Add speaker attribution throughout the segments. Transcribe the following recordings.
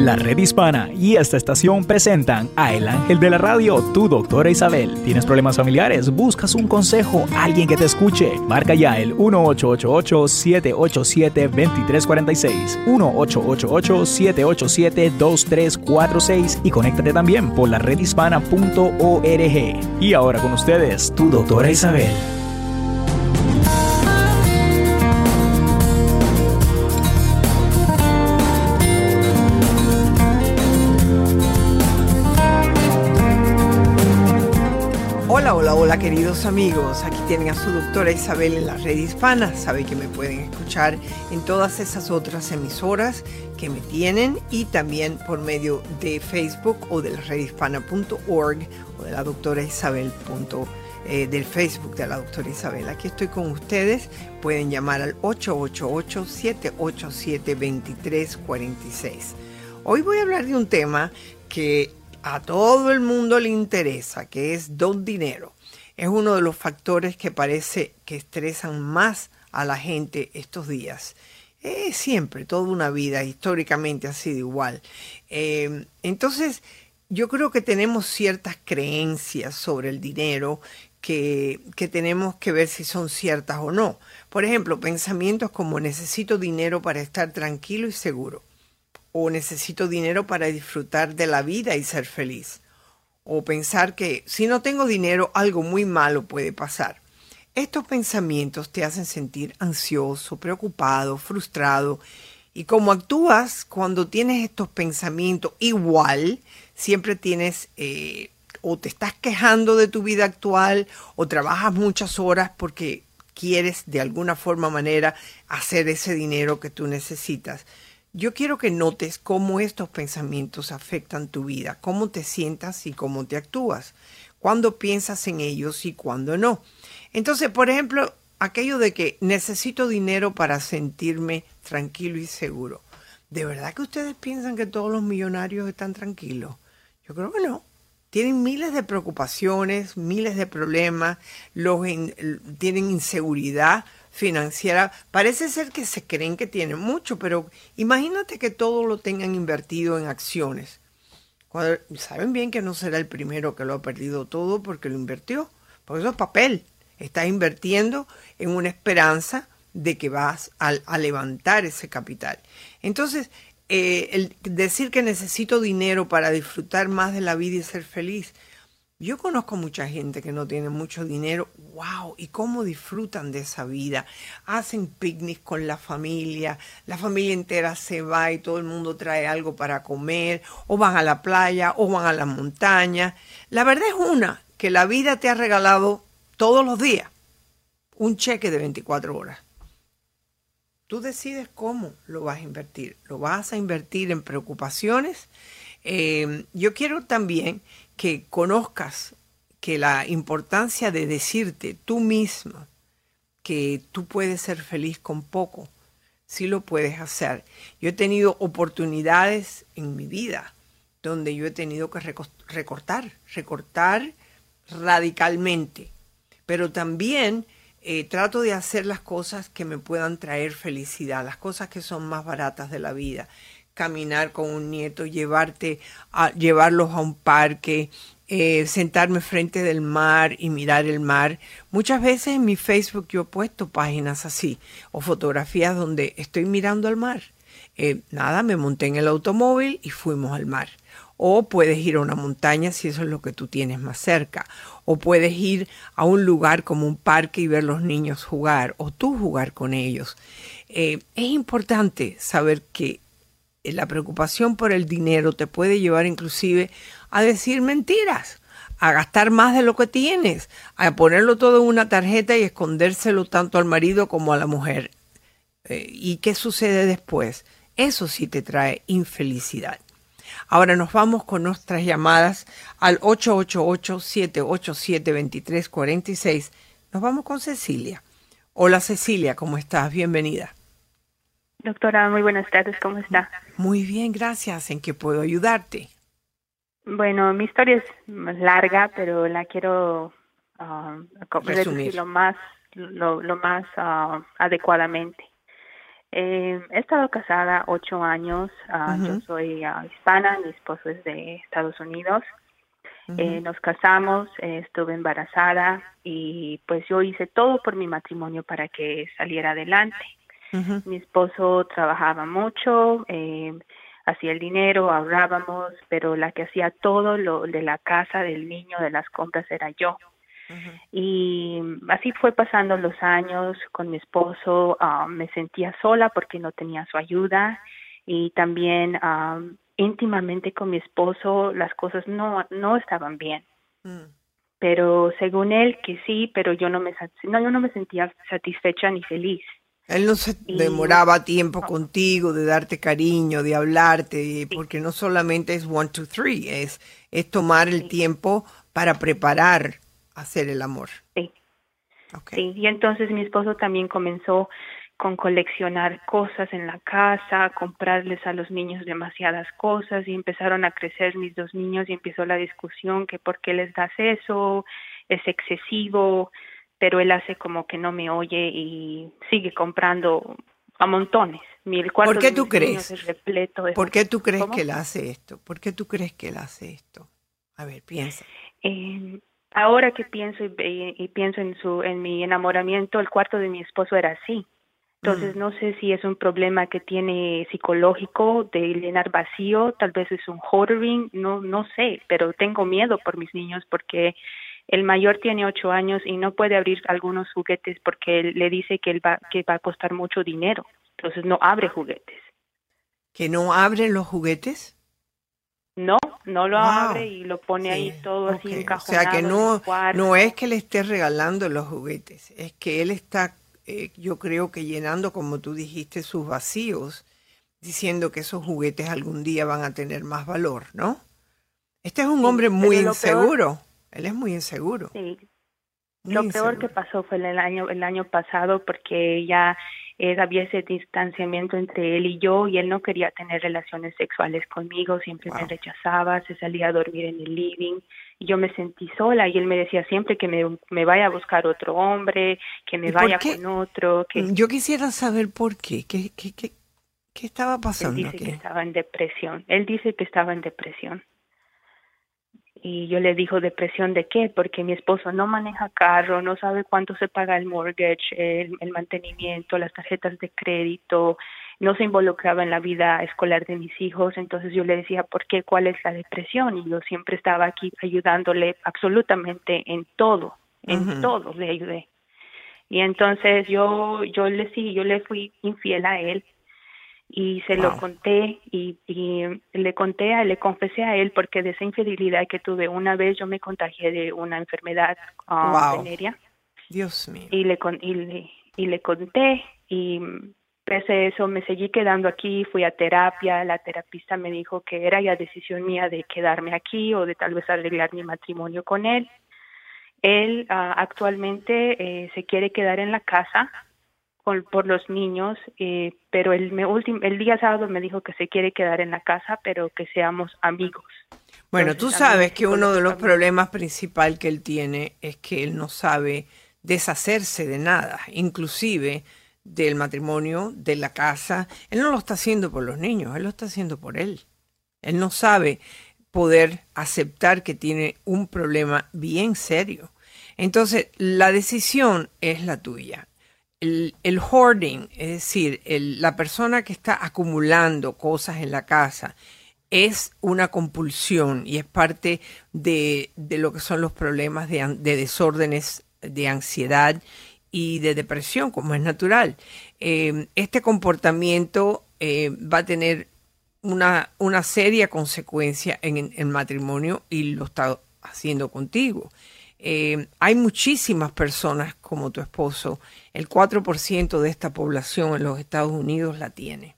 Speaker 1: La Red Hispana y esta estación presentan a El Ángel de la Radio, tu doctora Isabel. ¿Tienes problemas familiares? ¿Buscas un consejo? ¿Alguien que te escuche? Marca ya el 1888-787-2346, 1888-787-2346 y conéctate también por la redhispana.org. Y ahora con ustedes, tu doctora Isabel.
Speaker 2: Hola queridos amigos, aquí tienen a su doctora Isabel en la red hispana. Sabe que me pueden escuchar en todas esas otras emisoras que me tienen y también por medio de Facebook o de la redhispana.org o de la doctora Isabel. Eh, del Facebook de la doctora Isabel. Aquí estoy con ustedes. Pueden llamar al 888-787-2346. Hoy voy a hablar de un tema que a todo el mundo le interesa, que es don dinero es uno de los factores que parece que estresan más a la gente estos días. Es siempre, toda una vida, históricamente ha sido igual. Em, entonces, yo creo que tenemos ciertas creencias sobre el dinero que, que, tenemos que ver si son ciertas o no. Por ejemplo, pensamientos como necesito dinero para estar tranquilo y seguro, o necesito dinero para disfrutar de la vida y ser feliz, o pensar que si no tengo dinero algo muy malo puede pasar. Estos pensamientos te hacen sentir ansioso, preocupado, frustrado y como actúas cuando tienes estos pensamientos igual, siempre tienes eh, o te estás quejando de tu vida actual o trabajas muchas horas porque quieres de alguna forma manera hacer ese dinero que tú necesitas. Yo quiero que notes cómo estos pensamientos afectan tu vida, cómo te sientas y cómo te actúas, cuándo piensas en ellos y cuándo no. Entonces, por ejemplo, aquello de que necesito dinero para sentirme tranquilo y seguro. ¿De verdad que ustedes piensan que todos los millonarios están tranquilos? Yo creo que no. Tienen miles de preocupaciones, miles de problemas, los tienen inseguridad, financiera. Parece ser que se creen que tienen mucho, pero imagínate que todo lo tengan invertido en acciones. saben bien que no será el primero que lo ha perdido todo porque lo invirtió, porque eso es papel. Estás invirtiendo en una esperanza de que vas a, levantar ese capital. Entonces, eh, el decir que necesito dinero para disfrutar más de la vida y ser feliz, yo conozco mucha gente que no tiene mucho dinero, wow, y cómo disfrutan de esa vida. Hacen picnics con la familia, la familia entera se va y todo el mundo trae algo para comer, o van a la playa, o van a la montaña. La verdad es una, que la vida te ha regalado todos los días un cheque de 24 horas. Tú decides cómo lo vas a invertir. ¿Lo vas a invertir en preocupaciones? Eh, yo quiero también que conozcas que la importancia de decirte tú misma que tú puedes ser feliz con poco, sí lo puedes hacer. Yo he tenido oportunidades en mi vida donde yo he tenido que recortar, recortar radicalmente, pero también eh, trato de hacer las cosas que me puedan traer felicidad, las cosas que son más baratas de la vida caminar con un nieto, llevarte a, llevarlos a un parque, eh, sentarme frente del mar y mirar el mar. Muchas veces en mi Facebook yo he puesto páginas así o fotografías donde estoy mirando al mar. Eh, nada, me monté en el automóvil y fuimos al mar. O puedes ir a una montaña si eso es lo que tú tienes más cerca. O puedes ir a un lugar como un parque y ver los niños jugar o tú jugar con ellos. Eh, es importante saber que la preocupación por el dinero te puede llevar inclusive a decir mentiras, a gastar más de lo que tienes, a ponerlo todo en una tarjeta y escondérselo tanto al marido como a la mujer. Eh, ¿Y qué sucede después? Eso sí te trae infelicidad. Ahora nos vamos con nuestras llamadas al 888-787-2346. Nos vamos con Cecilia. Hola Cecilia, ¿cómo estás? Bienvenida.
Speaker 3: Doctora, muy buenas tardes, ¿cómo está?
Speaker 2: Muy bien, gracias. ¿En qué puedo ayudarte?
Speaker 3: Bueno, mi historia es larga, pero la quiero uh, resumir lo más, lo, más uh, adecuadamente. Eh, he estado casada ocho años. Ah, yo soy ah, hispana, mi esposo es de Estados Unidos. Eh, nos casamos, estuve embarazada y pues yo hice todo por mi matrimonio para que saliera adelante. Mi esposo trabajaba mucho, eh, hacía el dinero, ahorrábamos, pero la que hacía todo lo de la casa, del niño, de las compras era yo. Y así fue pasando los años con mi esposo, ah, me sentía sola porque no tenía su ayuda y también ah, íntimamente con mi esposo las cosas no, no estaban bien. Mm. Pero según él que sí, pero yo no me, no, yo no me sentía satisfecha ni feliz.
Speaker 2: Él no se demoraba tiempo contigo, de darte cariño, de hablarte, porque no solamente es one, two, three, es, es tomar el tiempo para preparar hacer el amor.
Speaker 3: Sí. Sí, y entonces mi esposo también comenzó con coleccionar cosas en la casa, comprarles a los niños demasiadas cosas y empezaron a crecer mis dos niños y empezó la discusión que por qué les das eso, es excesivo, pero él hace como que no me oye y sigue comprando a montones. Mi,
Speaker 2: ¿Por qué tú crees? Repleto ¿Por qué tú crees que él hace esto? ¿Por qué tú crees que él hace esto? A ver, piensa.
Speaker 3: Eh, ahora que pienso y, pienso en su en mi enamoramiento, el cuarto de mi esposo era así. Entonces mm. no sé si es un problema que tiene psicológico de llenar vacío, tal vez es un hoarding, no no sé, pero tengo miedo por mis niños porque el mayor tiene ocho años y no puede abrir algunos juguetes porque él le dice que él va, que va a costar mucho dinero. Entonces no abre juguetes.
Speaker 2: ¿Que no abre los juguetes?
Speaker 3: No, no lo abre y lo pone ahí todo así encajonado.
Speaker 2: O sea que no, no es que le esté regalando los juguetes, es que él está, eh, yo creo que llenando, como tú dijiste, sus vacíos, diciendo que esos juguetes algún día van a tener más valor, ¿no? Este es un hombre muy inseguro. Él es muy inseguro.
Speaker 3: Sí. lo peor que pasó fue el año el año pasado porque ya eh, había ese distanciamiento entre él y yo y él no quería tener relaciones sexuales conmigo, siempre me rechazaba, se salía a dormir en el living y yo me sentí sola y él me decía siempre que me, me vaya a buscar otro hombre, que me vaya con otro. Que...
Speaker 2: Yo quisiera saber por qué, qué, qué, qué, qué estaba pasando.
Speaker 3: Él dice que estaba en depresión, él dice que estaba en depresión y yo le dijo depresión de qué porque mi esposo no maneja carro no sabe cuánto se paga el mortgage el, el, mantenimiento las tarjetas de crédito no se involucraba en la vida escolar de mis hijos. Entonces yo le decía por qué cuál es la depresión y yo siempre estaba aquí ayudándole absolutamente en todo en todo le ayudé. Y entonces yo yo le sí yo le fui infiel a él y se lo conté y, le conté a le confesé a él porque de esa infidelidad que tuve una vez yo me contagié de una enfermedad venérea.
Speaker 2: Dios mío.
Speaker 3: Y le, y le y le conté y pese a eso me seguí quedando aquí fui a terapia la terapista me dijo que era ya decisión mía de quedarme aquí o de tal vez arreglar mi matrimonio con él. Él uh, actualmente eh, se quiere quedar en la casa por, los niños, eh, pero el, el día sábado me dijo que se quiere quedar en la casa, pero que seamos amigos.
Speaker 2: Bueno, tú sabes que uno de los problemas principales que él tiene es que él no sabe deshacerse de nada, inclusive del matrimonio, de la casa. Él no lo está haciendo por los niños, él lo está haciendo por él. Él no sabe poder aceptar que tiene un problema bien serio. Entonces, la decisión es la tuya el, hoarding, es decir, la persona que está acumulando cosas en la casa, es una compulsión y es parte de, lo que son los problemas de, desórdenes de ansiedad y de depresión, como es natural. Eh, este comportamiento eh, va a tener una, una seria consecuencia en el matrimonio y lo está haciendo contigo. Eh, hay muchísimas personas como tu esposo. El 4% de esta población en los Estados Unidos la tiene.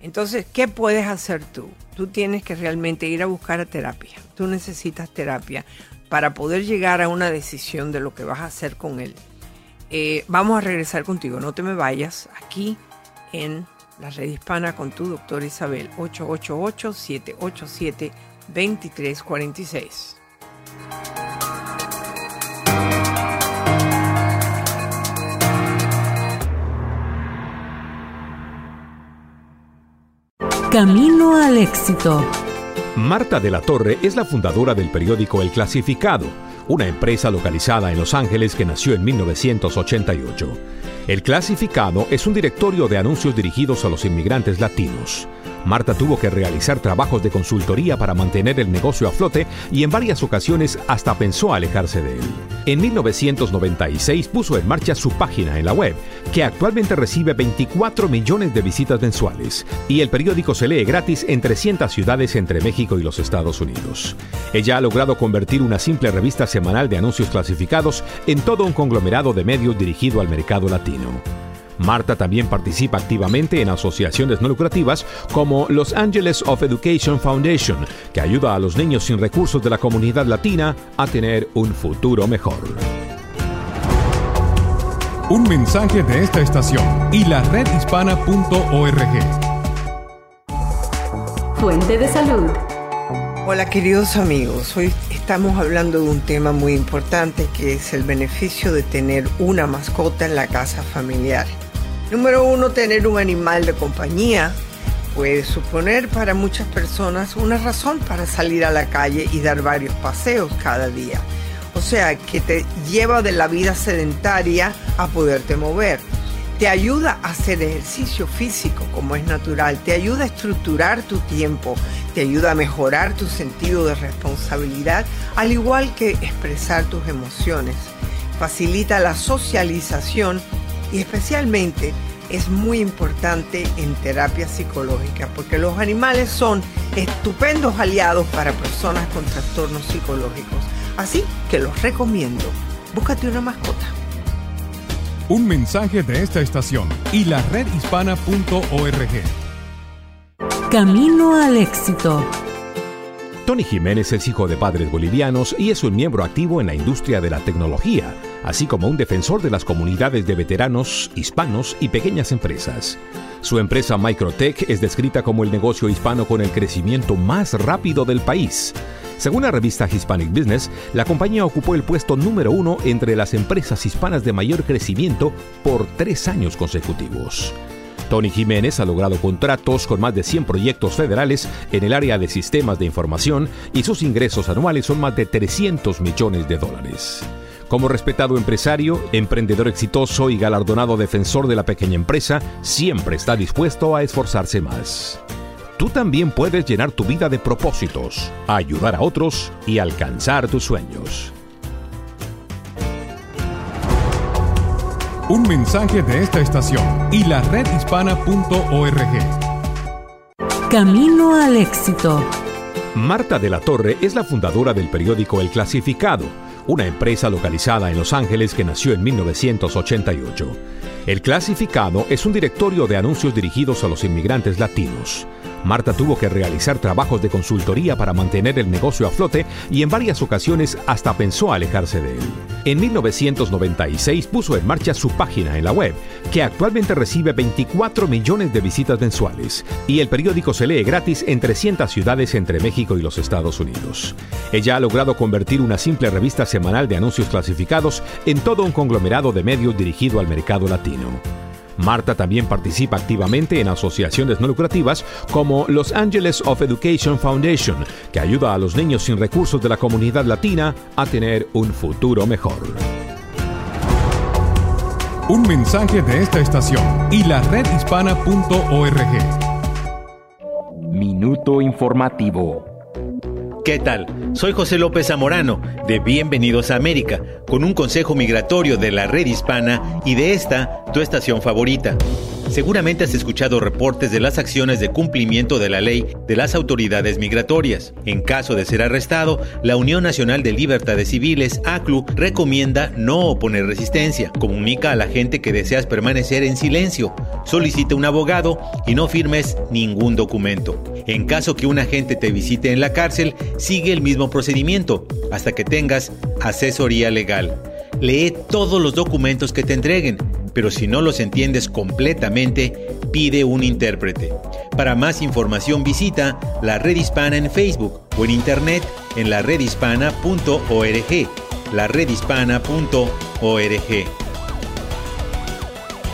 Speaker 2: Entonces, ¿qué puedes hacer tú? Tú tienes que realmente ir a buscar a terapia. Tú necesitas terapia para poder llegar a una decisión de lo que vas a hacer con él. Eh, vamos a regresar contigo, no te me vayas aquí en la red hispana con tu doctor Isabel 888-787-2346.
Speaker 4: Camino al éxito.
Speaker 5: Marta de la Torre es la fundadora del periódico El Clasificado, una empresa localizada en Los Ángeles que nació en 1988. El Clasificado es un directorio de anuncios dirigidos a los inmigrantes latinos. Marta tuvo que realizar trabajos de consultoría para mantener el negocio a flote y en varias ocasiones hasta pensó alejarse de él. En 1996 puso en marcha su página en la web, que actualmente recibe 24 millones de visitas mensuales, y el periódico se lee gratis en 300 ciudades entre México y los Estados Unidos. Ella ha logrado convertir una simple revista semanal de anuncios clasificados en todo un conglomerado de medios dirigido al mercado latino. Marta también participa activamente en asociaciones no lucrativas como Los Angeles of Education Foundation, que ayuda a los niños sin recursos de la comunidad latina a tener un futuro mejor.
Speaker 6: Un mensaje de esta estación y la redhispana.org.
Speaker 4: Fuente de salud.
Speaker 2: Hola queridos amigos, hoy estamos hablando de un tema muy importante que es el beneficio de tener una mascota en la casa familiar. Número uno, tener un animal de compañía puede suponer para muchas personas una razón para salir a la calle y dar varios paseos cada día. O sea, que te lleva de la vida sedentaria a poderte mover. Te ayuda a hacer ejercicio físico como es natural, te ayuda a estructurar tu tiempo, te ayuda a mejorar tu sentido de responsabilidad, al igual que expresar tus emociones. Facilita la socialización y especialmente es muy importante en terapia psicológica porque los animales son estupendos aliados para personas con trastornos psicológicos. Así que los recomiendo. Búscate una mascota.
Speaker 6: Un mensaje de esta estación y la redhispana.org.
Speaker 4: Camino al éxito.
Speaker 5: Tony Jiménez es hijo de padres bolivianos y es un miembro activo en la industria de la tecnología así como un defensor de las comunidades de veteranos, hispanos y pequeñas empresas. Su empresa Microtech es descrita como el negocio hispano con el crecimiento más rápido del país. Según la revista Hispanic Business, la compañía ocupó el puesto número uno entre las empresas hispanas de mayor crecimiento por tres años consecutivos. Tony Jiménez ha logrado contratos con más de 100 proyectos federales en el área de sistemas de información y sus ingresos anuales son más de 300 millones de dólares. Como respetado empresario, emprendedor exitoso y galardonado defensor de la pequeña empresa, siempre está dispuesto a esforzarse más. Tú también puedes llenar tu vida de propósitos, ayudar a otros y alcanzar tus sueños.
Speaker 6: Un mensaje de esta estación y la redhispana.org.
Speaker 4: Camino al éxito.
Speaker 5: Marta de la Torre es la fundadora del periódico El Clasificado una empresa localizada en Los Ángeles que nació en 1988. El clasificado es un directorio de anuncios dirigidos a los inmigrantes latinos. Marta tuvo que realizar trabajos de consultoría para mantener el negocio a flote y en varias ocasiones hasta pensó alejarse de él. En 1996 puso en marcha su página en la web, que actualmente recibe 24 millones de visitas mensuales, y el periódico se lee gratis en 300 ciudades entre México y los Estados Unidos. Ella ha logrado convertir una simple revista semanal de anuncios clasificados en todo un conglomerado de medios dirigido al mercado latino. Marta también participa activamente en asociaciones no lucrativas como Los Angeles of Education Foundation, que ayuda a los niños sin recursos de la comunidad latina a tener un futuro mejor.
Speaker 6: Un mensaje de esta estación y la redhispana.org.
Speaker 1: Minuto informativo.
Speaker 7: ¿Qué tal? Soy José López Zamorano, de Bienvenidos a América, con un consejo migratorio de la red hispana y de esta, tu estación favorita. Seguramente has escuchado reportes de las acciones de cumplimiento de la ley de las autoridades migratorias. En caso de ser arrestado, la Unión Nacional de Libertades Civiles, ACLU, recomienda no oponer resistencia. Comunica a la gente que deseas permanecer en silencio. Solicita un abogado y no firmes ningún documento. En caso que un agente te visite en la cárcel, sigue el mismo procedimiento hasta que tengas asesoría legal. Lee todos los documentos que te entreguen pero si no los entiendes completamente, pide un intérprete. Para más información visita la Red Hispana en Facebook o en internet en la redhispana.org. La redhispana.org.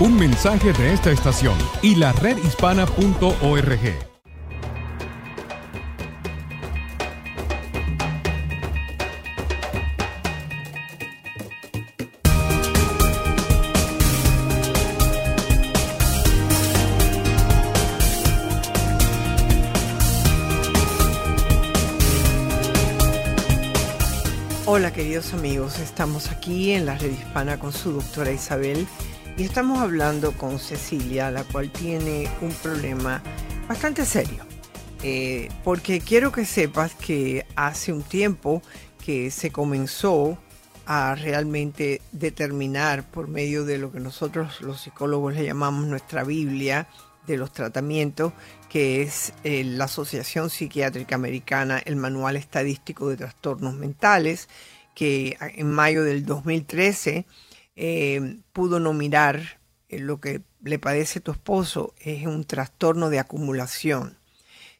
Speaker 6: Un mensaje de esta estación y la redhispana.org.
Speaker 2: Hola queridos amigos, estamos aquí en la red hispana con su doctora Isabel y estamos hablando con Cecilia, la cual tiene un problema bastante serio. Eh, porque quiero que sepas que hace un tiempo que se comenzó a realmente determinar por medio de lo que nosotros los psicólogos le llamamos nuestra Biblia de los tratamientos, que es eh, la Asociación Psiquiátrica Americana, el Manual Estadístico de Trastornos Mentales, que en mayo del 2013 eh, pudo nominar eh, lo que le padece tu esposo es un trastorno de acumulación.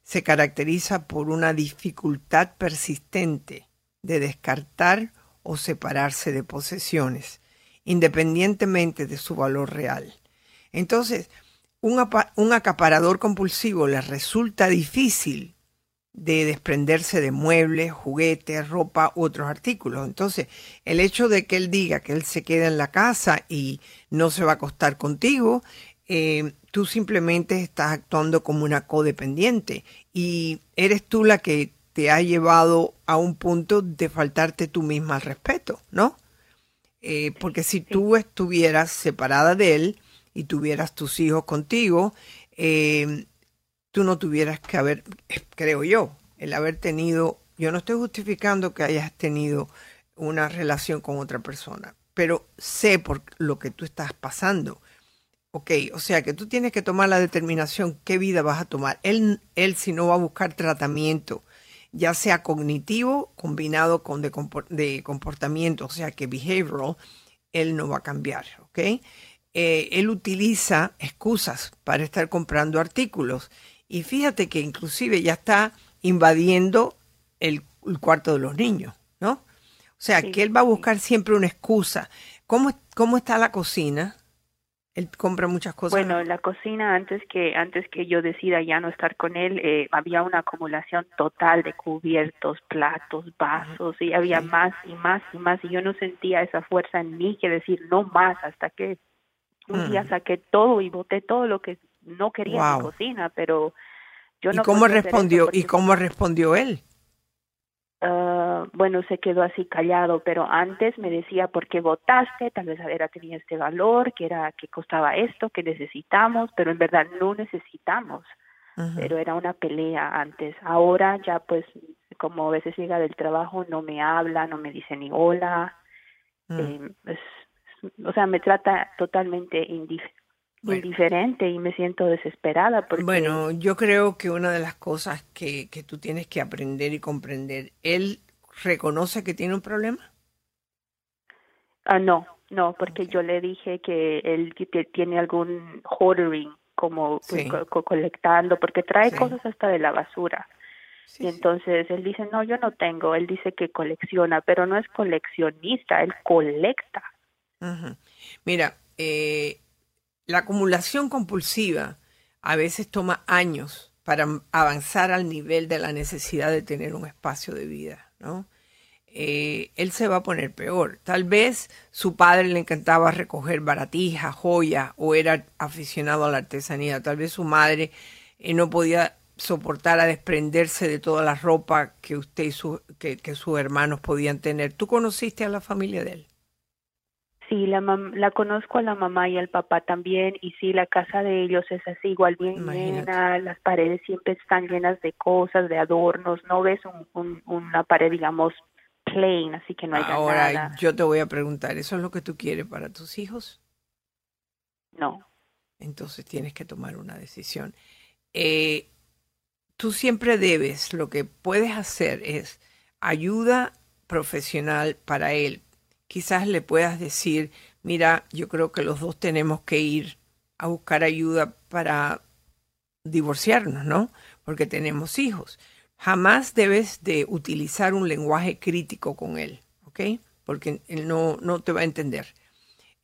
Speaker 2: Se caracteriza por una dificultad persistente de descartar o separarse de posesiones, independientemente de su valor real. Entonces, un, un acaparador compulsivo le resulta difícil de desprenderse de muebles, juguetes, ropa u otros artículos. Entonces, el hecho de que él diga que él se queda en la casa y no se va a acostar contigo, eh, tú simplemente estás actuando como una codependiente y eres tú la que te ha llevado a un punto de faltarte tú misma al respeto, ¿no? Eh, porque si tú estuvieras separada de él y tuvieras tus hijos contigo, eh, tú no tuvieras que haber, creo yo, el haber tenido, yo no estoy justificando que hayas tenido una relación con otra persona, pero sé por lo que tú estás pasando. Ok, o sea que tú tienes que tomar la determinación qué vida vas a tomar. Él, él si no va a buscar tratamiento, ya sea cognitivo combinado con de, de comportamiento, o sea que behavioral, él no va a cambiar, ¿ok? Eh, él utiliza excusas para estar comprando artículos y fíjate que inclusive ya está invadiendo el, cuarto de los niños, ¿no? O sea, que él va a buscar siempre una excusa. ¿Cómo, ¿Cómo está la cocina? Él compra muchas cosas.
Speaker 3: Bueno, en la cocina antes que antes que yo decida ya no estar con él, eh, había una acumulación total de cubiertos, platos, vasos y había más y más y más y yo no sentía esa fuerza en mí que decir no más hasta que un día saqué todo y boté todo lo que no quería en cocina, pero yo no.
Speaker 2: ¿Y cómo respondió? ¿Y cómo respondió él?
Speaker 3: Uh, bueno, se quedó así callado, pero antes me decía por qué votaste, tal vez era tenía este valor, que era que costaba esto, que necesitamos, pero en verdad no necesitamos. Pero era una pelea antes. Ahora ya pues como a veces llega del trabajo no me habla, no me dice ni hola. Eh, o sea, me trata totalmente indiferente indiferente y me siento desesperada. Porque...
Speaker 2: Bueno, yo creo que una de las cosas que, que tú tienes que aprender y comprender, ¿él reconoce que tiene un problema?
Speaker 3: Ah, no, no, porque yo le dije que él tiene algún hoarding, como pues, colectando, porque trae cosas hasta de la basura. y entonces él dice, no, yo no tengo, él dice que colecciona, pero no es coleccionista, él colecta.
Speaker 2: Mira, eh, la acumulación compulsiva a veces toma años para avanzar al nivel de la necesidad de tener un espacio de vida, ¿no? Eh, él se va a poner peor. Tal vez su padre le encantaba recoger baratijas, joyas, o era aficionado a la artesanía. Tal vez su madre eh, no podía soportar a desprenderse de toda la ropa que usted y su, que sus hermanos podían tener. ¿Tú conociste a la familia de él?
Speaker 3: Sí, la, la conozco a la mamá y al papá también y sí, la casa de ellos es así igual bien llena, las paredes siempre están llenas de cosas, de adornos, no ves un, una pared digamos plain, así que no hay
Speaker 2: Ahora, nada. yo te voy a preguntar, ¿eso es lo que tú quieres para tus hijos?
Speaker 3: No.
Speaker 2: Entonces tienes que tomar una decisión. Eh, tú siempre debes, lo que puedes hacer es ayuda profesional para él, quizás le puedas decir, mira, yo creo que los dos tenemos que ir a buscar ayuda para divorciarnos, ¿no? Porque tenemos hijos. Jamás debes de utilizar un lenguaje crítico con él, ¿ok? Porque él no, no te va a entender.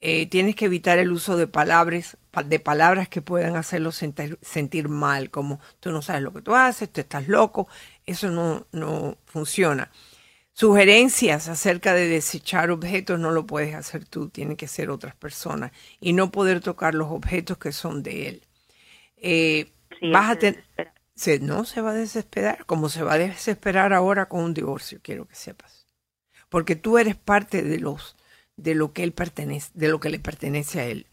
Speaker 2: Eh, tienes que evitar el uso de palabras, de palabras que puedan hacerlo sentir, sentir, mal, como tú no sabes lo que tú haces, tú estás loco, eso no, no funciona. Sugerencias acerca de desechar objetos no lo puedes hacer tú, tienen que ser otras personas y no poder tocar los objetos que son de él. Eh, vas a tener, no se va a desesperar, como se va a desesperar ahora con un divorcio, quiero que sepas. porque tú eres parte de los de lo que él pertenece, de lo que le pertenece a él.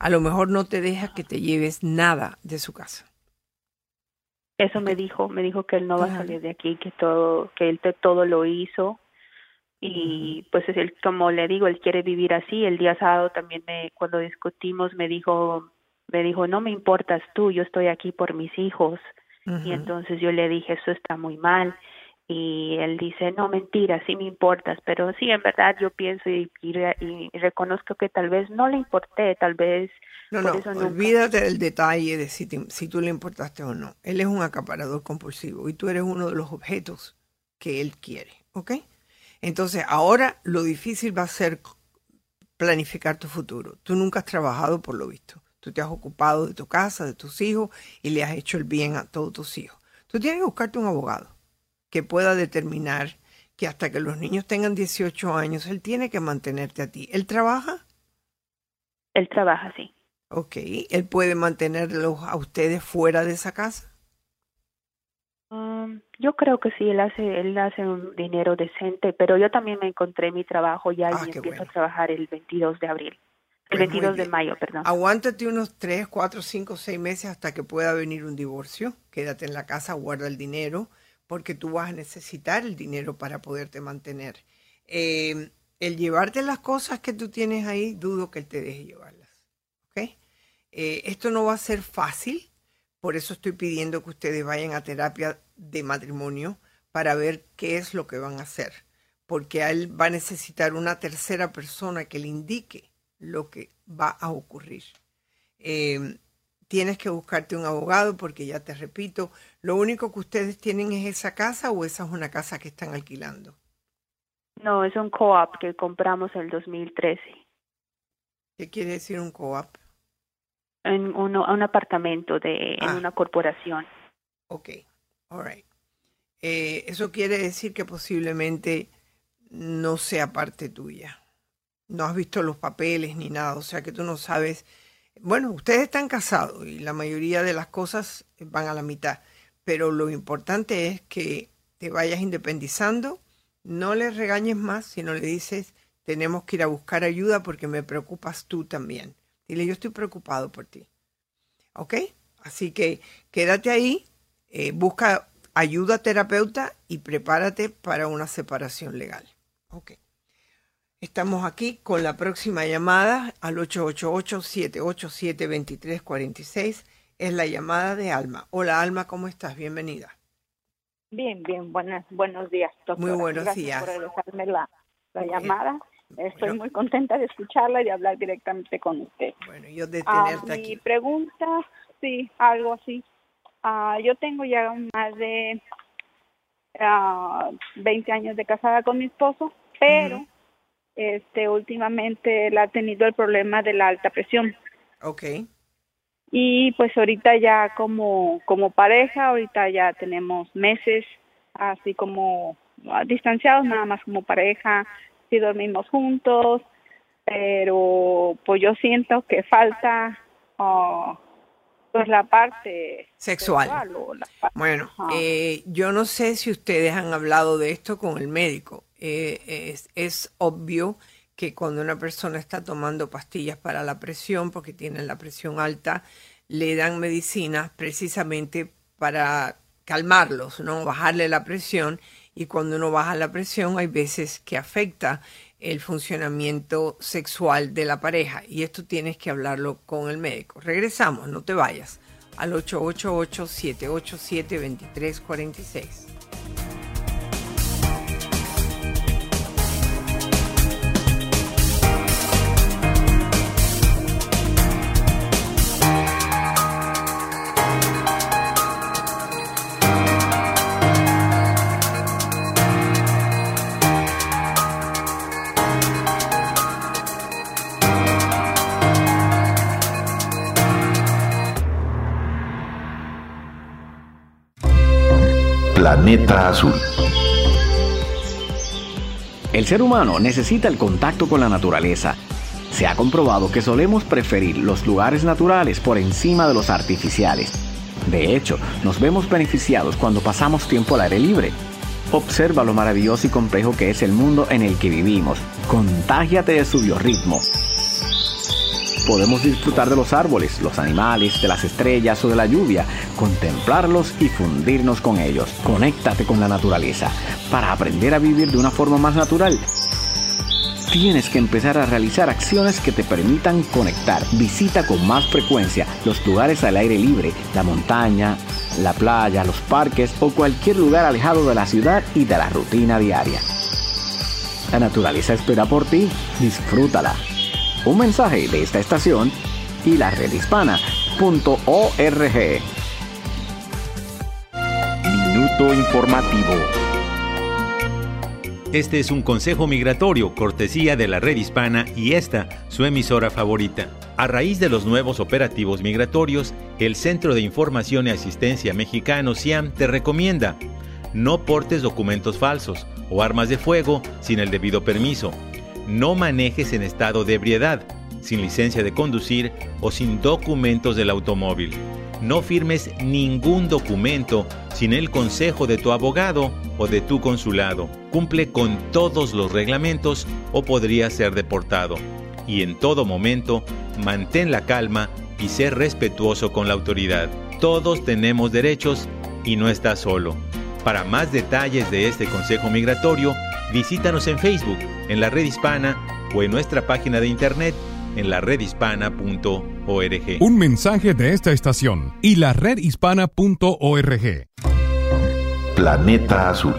Speaker 2: A lo mejor no te deja que te lleves nada de su casa.
Speaker 3: Eso me dijo, me dijo que él no va a salir de aquí, que todo, que él todo lo hizo y pues es el, como le digo, él quiere vivir así. El día sábado también me, cuando discutimos me dijo, me dijo, no me importas tú, yo estoy aquí por mis hijos. Y entonces yo le dije, eso está muy mal. Y él dice, no, mentira, sí me importas, pero sí, en verdad yo pienso y, y, reconozco que tal vez no le importé, tal vez...
Speaker 2: No, no, olvídate del detalle de si, si tú le importaste o no. Él es un acaparador compulsivo y tú eres uno de los objetos que él quiere, ¿ok? Entonces, ahora lo difícil va a ser planificar tu futuro. Tú nunca has trabajado por lo visto. Tú te has ocupado de tu casa, de tus hijos y le has hecho el bien a todos tus hijos. Tú tienes que buscarte un abogado que pueda determinar que hasta que los niños tengan 18 años, él tiene que mantenerte a ti. ¿Él trabaja?
Speaker 3: Él trabaja, sí.
Speaker 2: Ok. ¿Él puede mantenerlos a ustedes fuera de esa casa?
Speaker 3: Um, yo creo que sí, él hace, él hace un dinero decente, pero yo también me encontré mi trabajo ya y ah, empiezo a trabajar el 22 de abril. El 22 pues de mayo, perdón.
Speaker 2: Aguántate unos 3, 4, 5, 6 meses hasta que pueda venir un divorcio. Quédate en la casa, guarda el dinero, porque tú vas a necesitar el dinero para poderte mantener. Eh, el llevarte las cosas que tú tienes ahí, dudo que él te deje llevarlas. Eh, esto no va a ser fácil, por eso estoy pidiendo que ustedes vayan a terapia de matrimonio para ver qué es lo que van a hacer, porque él va a necesitar una tercera persona que le indique lo que va a ocurrir. Eh, tienes que buscarte un abogado porque ya te repito, lo único que ustedes tienen es esa casa o esa es una casa que están alquilando.
Speaker 3: No, es un co-op que compramos en el 2013.
Speaker 2: ¿Qué quiere decir un co-op?
Speaker 3: En un apartamento de en ah. una corporación.
Speaker 2: Ok, all right. Eh, eso quiere decir que posiblemente no sea parte tuya. No has visto los papeles ni nada, o sea que tú no sabes. Bueno, ustedes están casados y la mayoría de las cosas van a la mitad, pero lo importante es que te vayas independizando, no le regañes más, sino le dices, tenemos que ir a buscar ayuda porque me preocupas tú también. Dile, yo estoy preocupado por ti. ¿Ok? Así que quédate ahí, eh, busca ayuda terapeuta y prepárate para una separación legal. Ok. Estamos aquí con la próxima llamada al 888-787-2346. Es la llamada de Alma. Hola Alma, ¿cómo estás? Bienvenida.
Speaker 8: Bien, bien, buenas, buenos días,
Speaker 2: doctora. Muy buenos
Speaker 8: Gracias
Speaker 2: días.
Speaker 8: por regresarme la, la llamada. Estoy muy contenta de escucharla y de hablar directamente con usted.
Speaker 2: Bueno, yo de
Speaker 8: ah,
Speaker 2: tenerte aquí.
Speaker 8: Mi pregunta, sí, algo así. Ah, yo tengo ya más de 20 ah, años de casada con mi esposo, pero este últimamente él ha tenido el problema de la alta presión.
Speaker 2: Okay.
Speaker 8: Y pues ahorita ya como como pareja, ahorita ya tenemos meses así como distanciados, nada más como pareja, si dormimos juntos, pero pues yo siento que falta uh, pues la parte
Speaker 2: sexual. bueno, eh, yo no sé si ustedes han hablado de esto con el médico. Eh, es, es, obvio que cuando una persona está tomando pastillas para la presión, porque tienen la presión alta, le dan medicinas precisamente para calmarlos, ¿no? Bajarle la presión y cuando uno baja la presión hay veces que afecta el funcionamiento sexual de la pareja y esto tienes que hablarlo con el médico. Regresamos, no te vayas al 888-787-2346.
Speaker 9: Azul.
Speaker 10: El ser humano necesita el contacto con la naturaleza. Se ha comprobado que solemos preferir los lugares naturales por encima de los artificiales. De hecho, nos vemos beneficiados cuando pasamos tiempo al aire libre observa lo maravilloso y complejo que es el mundo en el que vivimos. Contágiate de su biorritmo. Podemos disfrutar de los árboles, los animales, de las estrellas o de la lluvia, contemplarlos y fundirnos con ellos. Conéctate con la naturaleza para aprender a vivir de una forma más natural tienes que empezar a realizar acciones que te permitan conectar. Visita con más frecuencia los lugares al aire libre, la montaña, la playa, los parques o cualquier lugar alejado de la ciudad y de la rutina diaria. La naturaleza espera por ti, disfrútala. Un mensaje de esta estación y la redhispana.org. Minuto informativo.
Speaker 7: Este es un consejo migratorio, cortesía de la red hispana y esta, su emisora favorita. A raíz de los nuevos operativos migratorios, el Centro de Información y Asistencia Mexicano, CIAM, te recomienda no portes documentos falsos o armas de fuego sin el debido permiso. No manejes en estado de ebriedad, sin licencia de conducir o sin documentos del automóvil. No firmes ningún documento sin el consejo de tu abogado o de tu consulado. Cumple con todos los reglamentos o podría ser deportado. Y en todo momento, mantén la calma y sé respetuoso con la autoridad. Todos tenemos derechos y no estás solo. Para más detalles de este consejo migratorio, visítanos en Facebook, en la red hispana o en nuestra página de internet en la redhispana.org.
Speaker 6: Un mensaje de esta estación y la redhispana.org.
Speaker 9: Planeta Azul.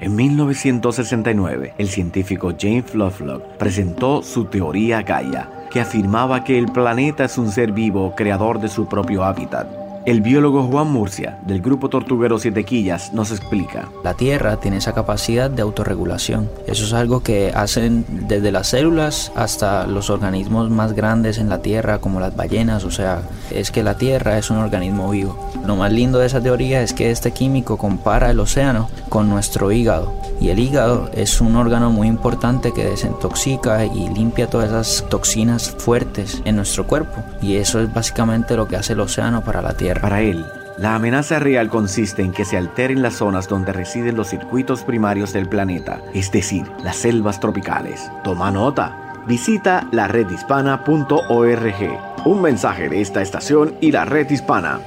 Speaker 10: En 1969, el científico James Lovelock presentó su teoría Gaia, que afirmaba que el planeta es un ser vivo creador de su propio hábitat el biólogo Juan Murcia, del grupo Tortuguero Siete Quillas, nos explica.
Speaker 11: La Tierra tiene esa capacidad de autorregulación. Eso es algo que hacen desde las células hasta los organismos más grandes en la Tierra, como las ballenas. O sea, es que la Tierra es un organismo vivo. Lo más lindo de esa teoría es que este químico compara el océano con nuestro hígado. Y el hígado es un órgano muy importante que desintoxica y limpia todas esas toxinas fuertes en nuestro cuerpo. Y eso es básicamente lo que hace el océano para la Tierra.
Speaker 10: Para él, la amenaza real consiste en que se alteren las zonas donde residen los circuitos primarios del planeta, es decir, las selvas tropicales. Toma nota. Visita la redhispana.org. Un mensaje de esta estación y la red hispana.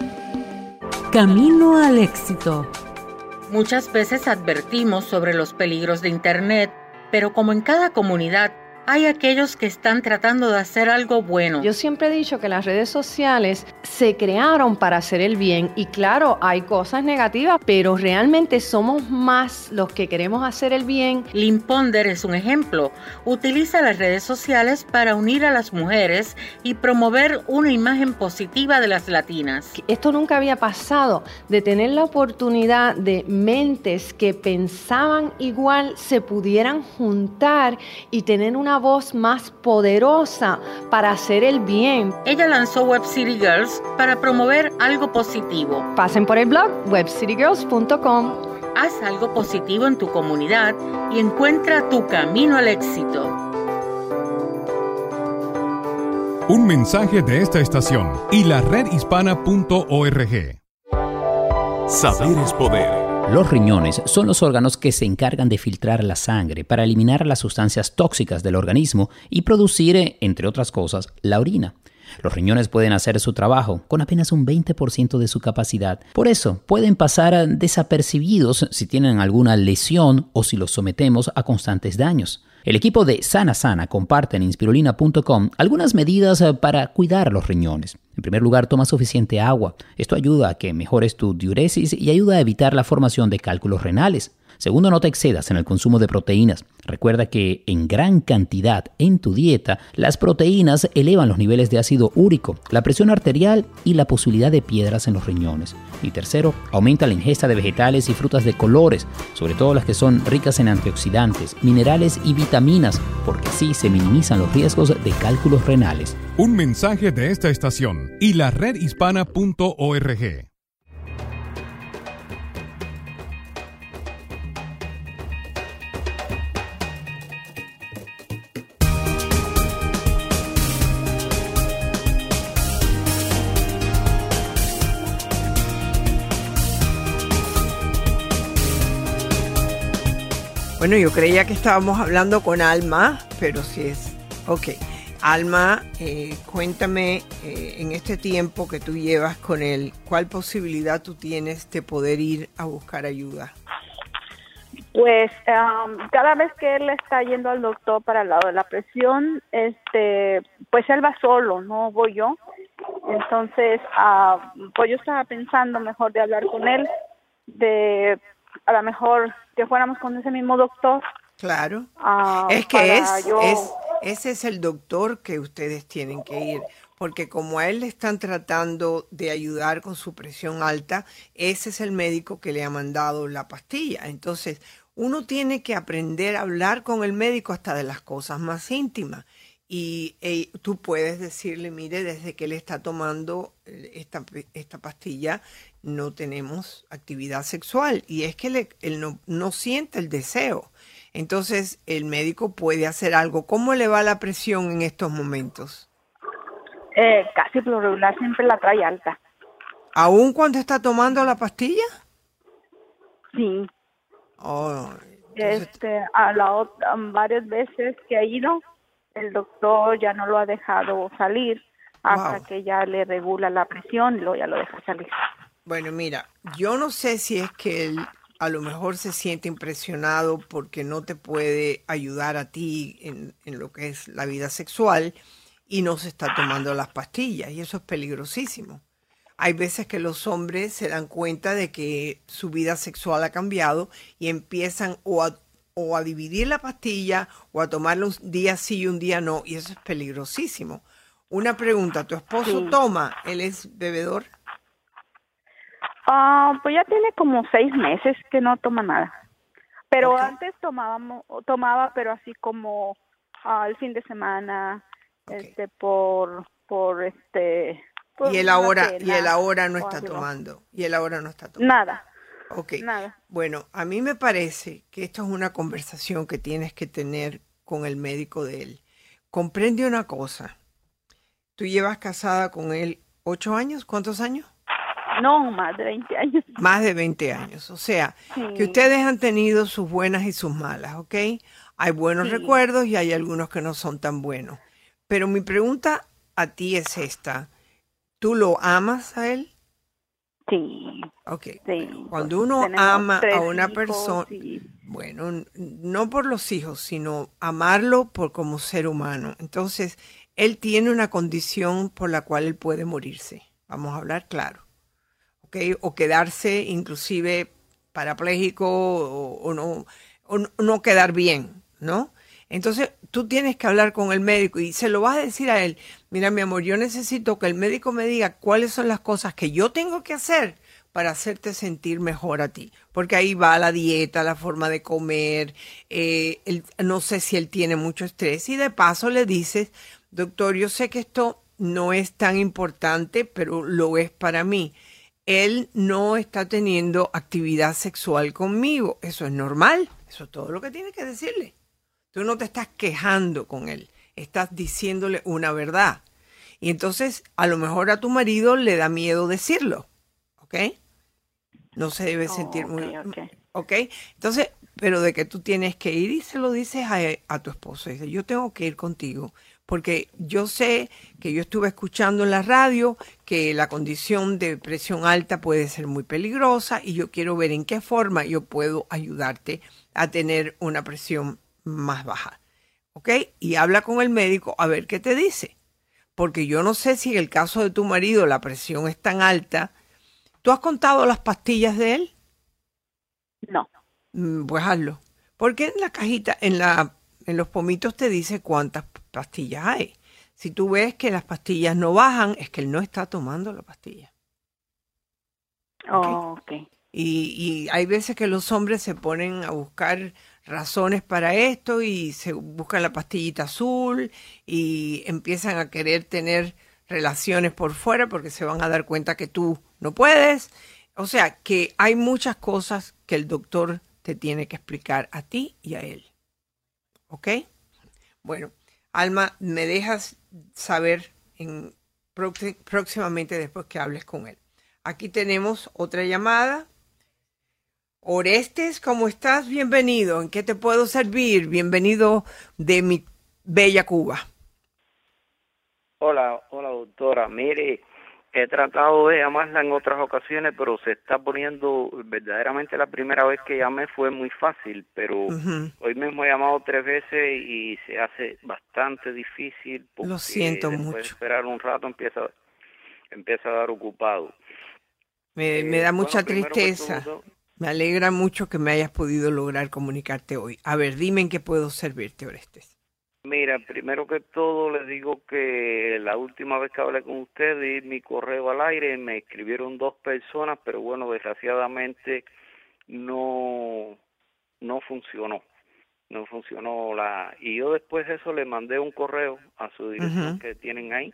Speaker 4: Camino al éxito.
Speaker 12: Muchas veces advertimos sobre los peligros de Internet, pero como en cada comunidad hay aquellos que están tratando de hacer algo bueno.
Speaker 13: Yo siempre he dicho que las redes sociales se crearon para hacer el bien y claro, hay cosas negativas, pero realmente somos más los que queremos hacer el bien.
Speaker 12: Lynn Ponder es un ejemplo. Utiliza las redes sociales para unir a las mujeres y promover una imagen positiva de las latinas.
Speaker 13: Esto nunca había pasado, de tener la oportunidad de mentes que pensaban igual se pudieran juntar y tener una voz más poderosa para hacer el bien.
Speaker 12: Ella lanzó Web City Girls para promover algo positivo.
Speaker 13: Pasen por el blog webcitygirls.com.
Speaker 12: Haz algo positivo en tu comunidad y encuentra tu camino al éxito.
Speaker 6: Un mensaje de esta estación y la redhispana.org.
Speaker 14: Saber es poder.
Speaker 15: Los riñones son los órganos que se encargan de filtrar la sangre para eliminar las sustancias tóxicas del organismo y producir, entre otras cosas, la orina. Los riñones pueden hacer su trabajo con apenas un 20% de su capacidad. Por eso, pueden pasar desapercibidos si tienen alguna lesión o si los sometemos a constantes daños. El equipo de Sana Sana comparte en inspirulina.com algunas medidas eh, para cuidar los riñones. En primer lugar, toma suficiente agua. Esto ayuda a que mejores tu diuresis y ayuda a evitar la formación de cálculos renales. Segundo, no te excedas en el consumo de proteínas. Recuerda que en gran cantidad en tu dieta, las proteínas elevan los niveles de ácido úrico, la presión arterial y la posibilidad de piedras en los riñones. Y tercero, aumenta la ingesta de vegetales y frutas de colores, sobre todo las que son ricas en antioxidantes, minerales y vitaminas, porque así se minimizan los riesgos de cálculos renales.
Speaker 6: Un mensaje de esta estación y la redhispana.org.
Speaker 2: Bueno, yo creía que estábamos hablando con Alma, pero sí es. Ok. Alma, eh, cuéntame eh, en este tiempo que tú llevas con él, ¿cuál posibilidad tú tienes de poder ir a buscar ayuda?
Speaker 8: Pues cada vez que él está yendo al doctor para el lado de la presión, este, pues él va solo, no voy yo. Entonces, ah, pues yo estaba pensando mejor de hablar con él, de a lo mejor que fuéramos con ese mismo doctor.
Speaker 2: Claro.
Speaker 8: Ah,
Speaker 2: es que es, es, ese es el doctor que ustedes tienen que ir, porque como a él le están tratando de ayudar con su presión alta, ese es el médico que le ha mandado la pastilla. Entonces, uno tiene que aprender a hablar con el médico hasta de las cosas más íntimas. Y tú puedes decirle, mire, desde que él está tomando eh, esta, esta pastilla, no tenemos actividad sexual. Y es que él no, no siente el deseo. Entonces, el médico puede hacer algo. ¿Cómo le va la presión en estos momentos?
Speaker 8: Eh, casi por lo regular siempre la trae alta.
Speaker 2: ¿Aún cuando está tomando la pastilla?
Speaker 8: Sí.
Speaker 2: Oh,
Speaker 8: este, a la varias veces que ha ido, el doctor ya no lo ha dejado salir hasta que ya le regula la presión y luego ya lo deja salir.
Speaker 2: Bueno, mira, yo no sé si es que él a lo mejor se siente impresionado porque no te puede ayudar a ti en, en lo que es la vida sexual y no se está tomando las pastillas y eso es peligrosísimo. Hay veces que los hombres se dan cuenta de que su vida sexual ha cambiado y empiezan o a, o a dividir la pastilla o a tomarla un día sí y un día no, y eso es peligrosísimo. Una pregunta, ¿tu esposo toma? ¿Él es bebedor?
Speaker 8: Ah, pues ya tiene como seis meses que no toma nada. Pero antes tomábamos, tomaba, pero así como al fin de semana, este, por, por este,
Speaker 2: y él ahora y él ahora no está tomando y él ahora no está tomando
Speaker 8: nada
Speaker 2: ok. Bueno a mí me parece que esto es una conversación que tienes que tener con el médico de él. Comprende una cosa. Tú llevas casada con él ocho años cuántos años
Speaker 8: no más de 20 años.
Speaker 2: Más de 20 años. O sea que ustedes han tenido sus buenas y sus malas ok hay buenos recuerdos y hay algunos que no son tan buenos. Pero mi pregunta a ti es esta. ¿Tú lo amas a él?
Speaker 8: Sí.
Speaker 2: Ok. Cuando uno ama a una persona, bueno, no por los hijos, sino amarlo por como ser humano. Entonces, él tiene una condición por la cual él puede morirse. Vamos a hablar claro. ¿Ok? O quedarse inclusive parapléjico o, no, o no quedar bien, ¿no? Entonces tú tienes que hablar con el médico y se lo vas a decir a él, mira mi amor, yo necesito que el médico me diga cuáles son las cosas que yo tengo que hacer para hacerte sentir mejor a ti. Porque ahí va la dieta, la forma de comer, eh, no sé si él tiene mucho estrés y de paso le dices, doctor, yo sé que esto no es tan importante, pero lo es para mí. Él no está teniendo actividad sexual conmigo. Eso es normal. Eso es todo lo que tiene que decirle. Tú no te estás quejando con él, estás diciéndole una verdad. Y entonces a lo mejor a tu marido le da miedo decirlo, ¿ok? No se debe oh, sentir muy... ¿Ok? Entonces, pero de que tú tienes que ir y se lo dices a, tu esposo. Dice, yo tengo que ir contigo porque yo sé que yo estuve escuchando en la radio que la condición de presión alta puede ser muy peligrosa y yo quiero ver en qué forma yo puedo ayudarte a tener una presión más baja. ¿Ok? Y habla con el médico a ver qué te dice. Porque yo no sé si en el caso de tu marido la presión es tan alta. ¿Tú has contado las pastillas de él?
Speaker 8: No.
Speaker 2: Mm, pues hazlo. Porque en la cajita, en, la, en los pomitos te dice cuántas pastillas hay. Si tú ves que las pastillas no bajan, es que él no está tomando la pastilla.
Speaker 8: Oh,
Speaker 2: Y, y hay veces que los hombres se ponen a buscar razones para esto y se buscan la pastillita azul y empiezan a querer tener relaciones por fuera porque se van a dar cuenta que tú no puedes. O sea, que hay muchas cosas que el doctor te tiene que explicar a ti y a él. ¿Ok? Bueno, Alma, me dejas saber en, próximamente después que hables con él. Aquí tenemos otra llamada. Orestes, ¿cómo estás? Bienvenido. ¿En qué te puedo servir? Bienvenido de mi bella Cuba.
Speaker 16: Hola, hola doctora. Mire, he tratado de llamarla en otras ocasiones, pero se está poniendo, verdaderamente la primera vez que llamé fue muy fácil, pero hoy mismo he llamado tres veces y se hace bastante difícil.
Speaker 2: Lo siento mucho.
Speaker 16: esperar un rato empieza, empieza a dar ocupado.
Speaker 2: Me,
Speaker 16: Eh,
Speaker 2: da mucha tristeza.
Speaker 16: todo-
Speaker 2: Me alegra mucho que me hayas podido lograr comunicarte hoy. A ver, dime en qué puedo servirte, Orestes.
Speaker 16: Mira, primero que todo le digo que la última vez que hablé con usted di mi correo al aire, me escribieron dos personas, pero bueno, desgraciadamente no no funcionó. No funcionó la y yo después de eso le mandé un correo a su dirección que tienen ahí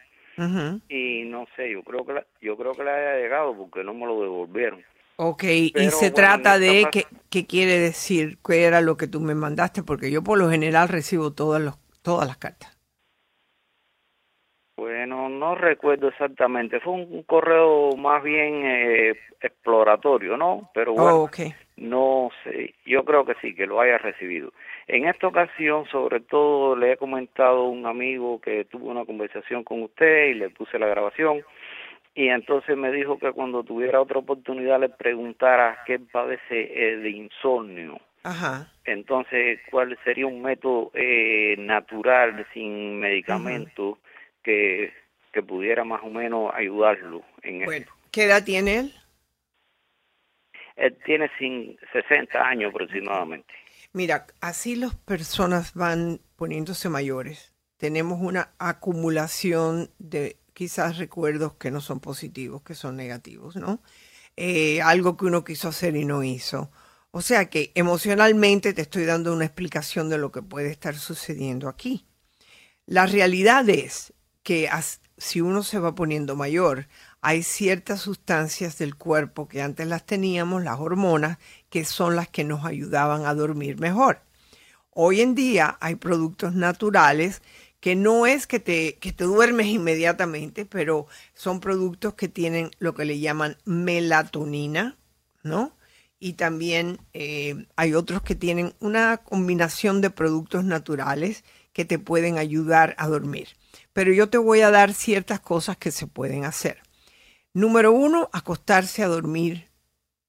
Speaker 16: y no sé, yo creo que la- yo creo que le haya llegado porque no me lo devolvieron.
Speaker 2: Ok, y se
Speaker 16: bueno,
Speaker 2: trata de qué, qué quiere decir, qué era lo que tú me mandaste, porque yo por lo general recibo todas, los, todas las cartas.
Speaker 16: Bueno, no recuerdo exactamente, fue un, correo más bien eh, exploratorio, ¿no? Pero bueno,
Speaker 2: Oh,
Speaker 16: no sé, yo creo que sí, que lo haya recibido. En esta ocasión, sobre todo, le he comentado a un amigo que tuvo una conversación con usted y le puse la grabación y entonces me dijo que cuando tuviera otra oportunidad le preguntara qué padece eh, de insomnio.
Speaker 2: Ajá.
Speaker 16: Entonces, ¿cuál sería un método eh, natural, sin medicamentos, que, que pudiera más o menos ayudarlo en
Speaker 2: Bueno,
Speaker 16: esto?
Speaker 2: ¿qué edad tiene él?
Speaker 16: Él tiene sin 60 años aproximadamente.
Speaker 2: Mira, así las personas van poniéndose mayores. Tenemos una acumulación de quizás recuerdos que no son positivos, que son negativos, ¿no? Eh, algo que uno quiso hacer y no hizo. O sea que emocionalmente te estoy dando una explicación de lo que puede estar sucediendo aquí. La realidad es que si uno se va poniendo mayor, hay ciertas sustancias del cuerpo que antes las teníamos, las hormonas, que son las que nos ayudaban a dormir mejor. Hoy en día hay productos naturales que no es que te, que te duermes inmediatamente, pero son productos que tienen lo que le llaman melatonina, ¿no? Y también eh, hay otros que tienen una combinación de productos naturales que te pueden ayudar a dormir. Pero yo te voy a dar ciertas cosas que se pueden hacer. Número uno, acostarse a dormir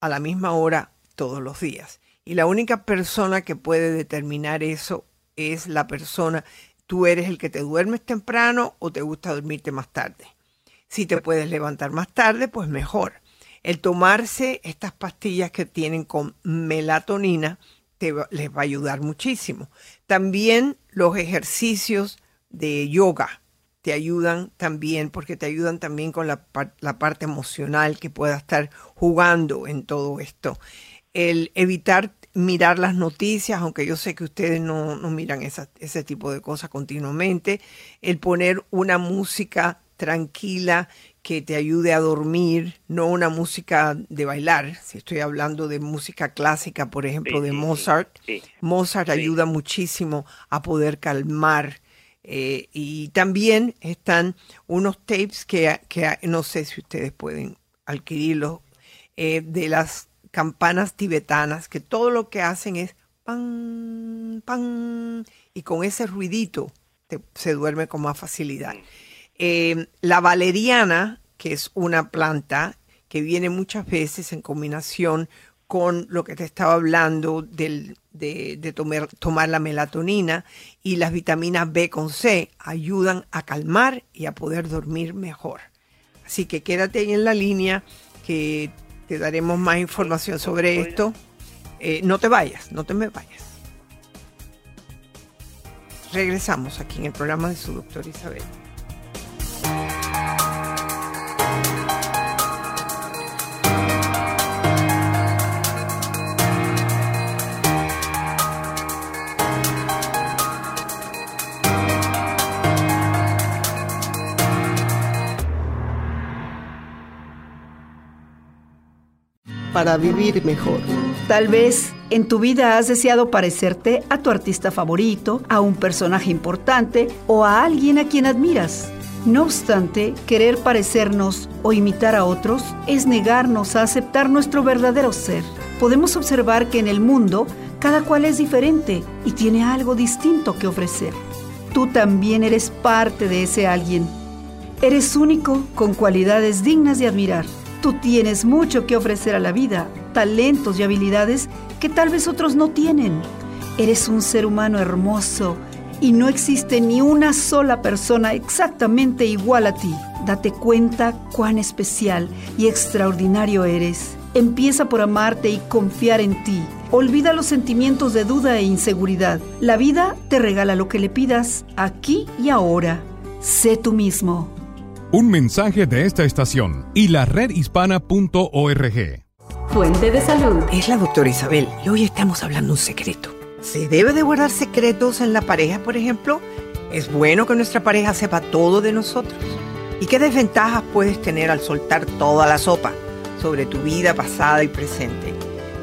Speaker 2: a la misma hora todos los días. Y la única persona que puede determinar eso es la persona. Tú eres el que te duermes temprano o te gusta dormirte más tarde. Si te puedes levantar más tarde, pues mejor. El tomarse estas pastillas que tienen con melatonina te va- les va a ayudar muchísimo. También los ejercicios de yoga te ayudan también porque te ayudan también con la, la parte emocional que pueda estar jugando en todo esto. El evitar mirar las noticias, aunque yo sé que ustedes no, no miran esa- ese tipo de cosas continuamente. El poner una música tranquila que te ayude a dormir, no una música de bailar. Si estoy hablando de música clásica, por ejemplo,
Speaker 16: Sí,
Speaker 2: de
Speaker 16: sí,
Speaker 2: Mozart,
Speaker 16: sí.
Speaker 2: Mozart ayuda muchísimo a poder calmar. eh, y también están unos tapes que, que no sé si ustedes pueden adquirirlos, eh, de las campanas tibetanas, que todo lo que hacen es pan, pan, y con ese ruidito te- se duerme con más facilidad. Eh, la valeriana, que es una planta que viene muchas veces en combinación con lo que te estaba hablando del- de, de tomar, tomar la melatonina y las vitaminas B con C, ayudan a calmar y a poder dormir mejor. Así que quédate ahí en la línea que te daremos más información sobre esto. Eh, no te vayas, no te me vayas. Regresamos aquí en el programa de su doctor Isabel.
Speaker 17: Para vivir mejor. Tal vez en tu vida has deseado parecerte a tu artista favorito, a un personaje importante o a alguien a quien admiras. No obstante, querer parecernos o imitar a otros es negarnos a aceptar nuestro verdadero ser. podemos observar que en el mundo cada cual es diferente y tiene algo distinto que ofrecer. Tú también eres parte de ese alguien. Eres único con cualidades dignas de admirar. Tú tienes mucho que ofrecer a la vida, talentos y habilidades que tal vez otros no tienen. Eres un ser humano hermoso y no existe ni una sola persona exactamente igual a ti. Date cuenta cuán especial y extraordinario eres. Empieza por amarte y confiar en ti. Olvida los sentimientos de duda e inseguridad. La vida te regala lo que le pidas aquí y ahora. Sé tú mismo.
Speaker 6: Un mensaje de esta estación y la redhispana.org.
Speaker 2: Fuente de salud. Es la doctora Isabel y hoy estamos hablando un secreto. ¿Se debe de guardar secretos en la pareja, por ejemplo? ¿Es bueno que nuestra pareja sepa todo de nosotros? ¿Y qué desventajas puedes tener al soltar toda la sopa sobre tu vida pasada y presente?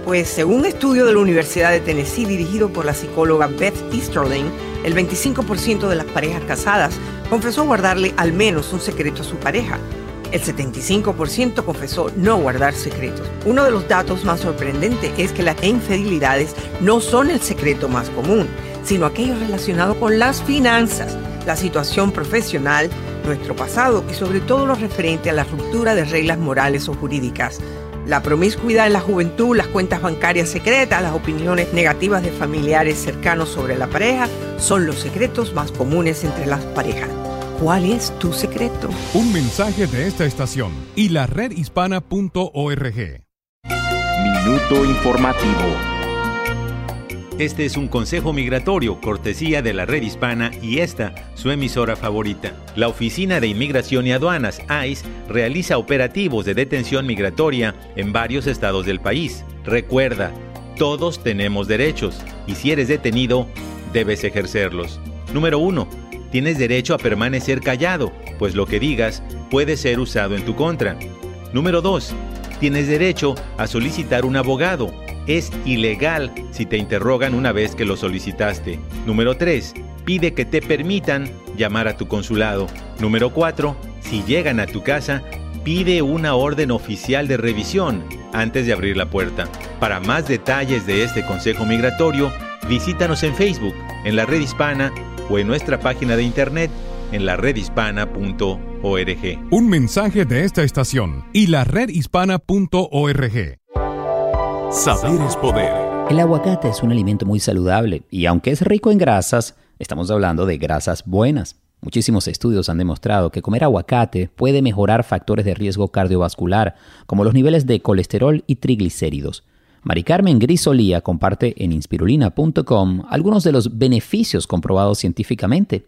Speaker 2: Pues según un estudio de la Universidad de Tennessee dirigido por la psicóloga Beth Easterling, el 25% de las parejas casadas confesó guardarle al menos un secreto a su pareja el 75% confesó no guardar secretos. Uno de los datos más sorprendentes es que las infidelidades no son el secreto más común, sino aquello relacionado con las finanzas, la situación profesional, nuestro pasado y sobre todo lo referente a la ruptura de reglas morales o jurídicas. La promiscuidad en la juventud, las cuentas bancarias secretas, las opiniones negativas de familiares cercanos sobre la pareja son los secretos más comunes entre las parejas. ¿Cuál es tu secreto?
Speaker 6: Un mensaje de esta estación y la redhispana.org.
Speaker 9: Minuto informativo.
Speaker 7: Este es un consejo migratorio, cortesía de la red hispana y esta, su emisora favorita. La Oficina de Inmigración y Aduanas, ICE, realiza operativos de detención migratoria en varios estados del país. Recuerda, todos tenemos derechos y si eres detenido, debes ejercerlos. Número 1 tienes derecho a permanecer callado, pues lo que digas puede ser usado en tu contra. Número 2. Tienes derecho a solicitar un abogado. Es ilegal si te interrogan una vez que lo solicitaste. Número 3. Pide que te permitan llamar a tu consulado. Número 4. Si llegan a tu casa, pide una orden oficial de revisión antes de abrir la puerta. Para más detalles de este consejo migratorio, visítanos en Facebook, en la red hispana o en nuestra página de internet en.
Speaker 6: Un mensaje de esta estación y la redhispana.org.
Speaker 14: Saber es poder.
Speaker 15: El aguacate es un alimento muy saludable y aunque es rico en grasas, estamos hablando de grasas buenas. Muchísimos estudios han demostrado que comer aguacate puede mejorar factores de riesgo cardiovascular, como los niveles de colesterol y triglicéridos. Mari Carmen Grisolía comparte en inspirulina.com algunos de los beneficios comprobados científicamente.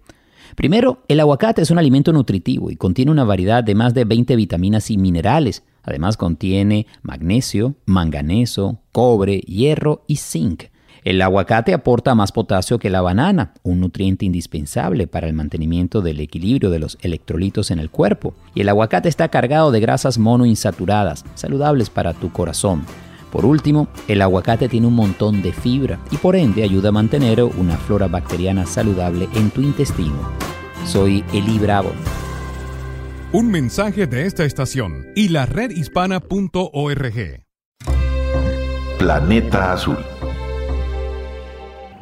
Speaker 15: Primero, el aguacate es un alimento nutritivo y contiene una variedad de más de 20 vitaminas y minerales. Además contiene magnesio, manganeso, cobre, hierro y zinc. El aguacate aporta más potasio que la banana, un nutriente indispensable para el mantenimiento del equilibrio de los electrolitos en el cuerpo. Y el aguacate está cargado de grasas monoinsaturadas, saludables para tu corazón. Por último, el aguacate tiene un montón de fibra y por ende ayuda a mantener una flora bacteriana saludable en tu intestino. Soy Eli Bravo.
Speaker 6: Un mensaje de esta estación y la redhispana.org.
Speaker 9: Planeta Azul.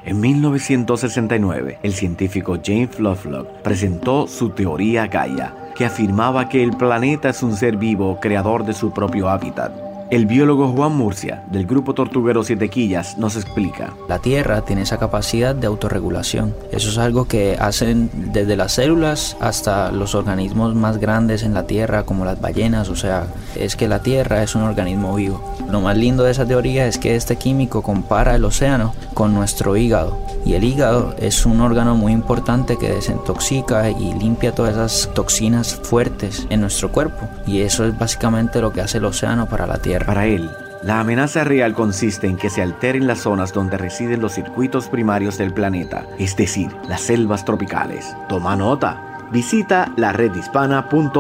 Speaker 10: En 1969, el científico James Lovelock presentó su teoría Gaia, que afirmaba que el planeta es un ser vivo creador de su propio hábitat el biólogo Juan Murcia, del grupo Tortuguero Siete Quillas, nos explica.
Speaker 11: La Tierra tiene esa capacidad de autorregulación. Eso es algo que hacen desde las células hasta los organismos más grandes en la Tierra, como las ballenas. O sea, es que la Tierra es un organismo vivo. Lo más lindo de esa teoría es que este químico compara el océano con nuestro hígado. Y el hígado es un órgano muy importante que desintoxica y limpia todas esas toxinas fuertes en nuestro cuerpo. Y eso es básicamente lo que hace el océano para la Tierra.
Speaker 10: Para él, la amenaza real consiste en que se alteren las zonas donde residen los circuitos primarios del planeta, es decir, las selvas tropicales. Toma nota. Visita la redhispana.org.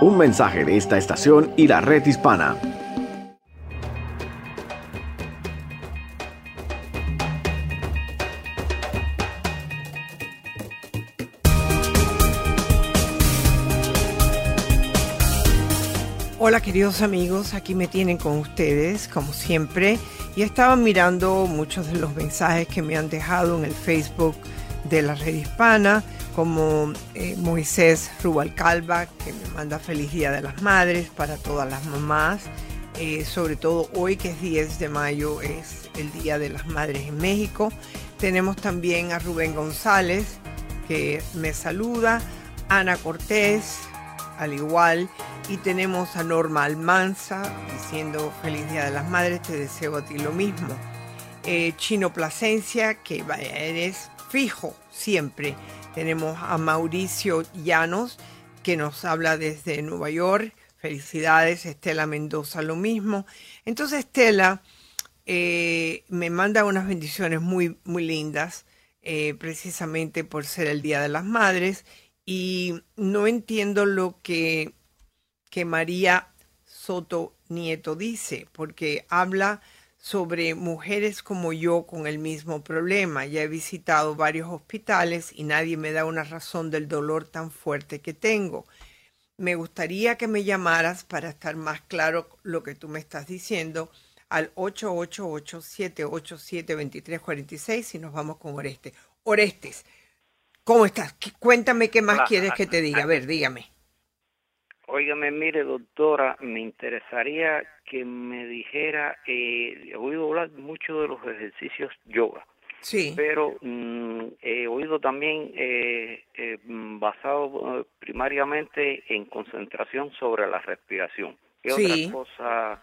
Speaker 10: Un mensaje de esta estación y la red hispana.
Speaker 2: Queridos amigos, aquí me tienen con ustedes como siempre y estaba mirando muchos de los mensajes que me han dejado en el Facebook de la red hispana como eh, Moisés Rubalcalva que me manda feliz día de las madres para todas las mamás, eh, sobre todo hoy que es 10 de mayo es el día de las madres en México. Tenemos también a Rubén González que me saluda, Ana Cortés al igual y tenemos a Norma Almanza diciendo feliz Día de las Madres, te deseo a ti lo mismo. Eh, Chino Plasencia, que eres fijo siempre. Tenemos a Mauricio Llanos, que nos habla desde Nueva York. Felicidades, Estela Mendoza, lo mismo. Entonces, Estela eh, me manda unas bendiciones muy, muy lindas, eh, precisamente por ser el Día de las Madres. Y no entiendo lo que que María Soto Nieto dice, porque habla sobre mujeres como yo con el mismo problema. Ya he visitado varios hospitales y nadie me da una razón del dolor tan fuerte que tengo. Me gustaría que me llamaras para estar más claro lo que tú me estás diciendo al 888-787-2346 y nos vamos con Orestes. Orestes, ¿cómo estás? Cuéntame qué más quieres que te diga. A ver, dígame.
Speaker 16: Óigame, mire, doctora, me interesaría que me dijera, eh, he oído hablar mucho de los ejercicios yoga.
Speaker 2: Sí.
Speaker 16: Pero mm, he oído también eh, eh, basado primariamente en concentración sobre la respiración. ¿Qué
Speaker 2: sí.
Speaker 16: otra cosa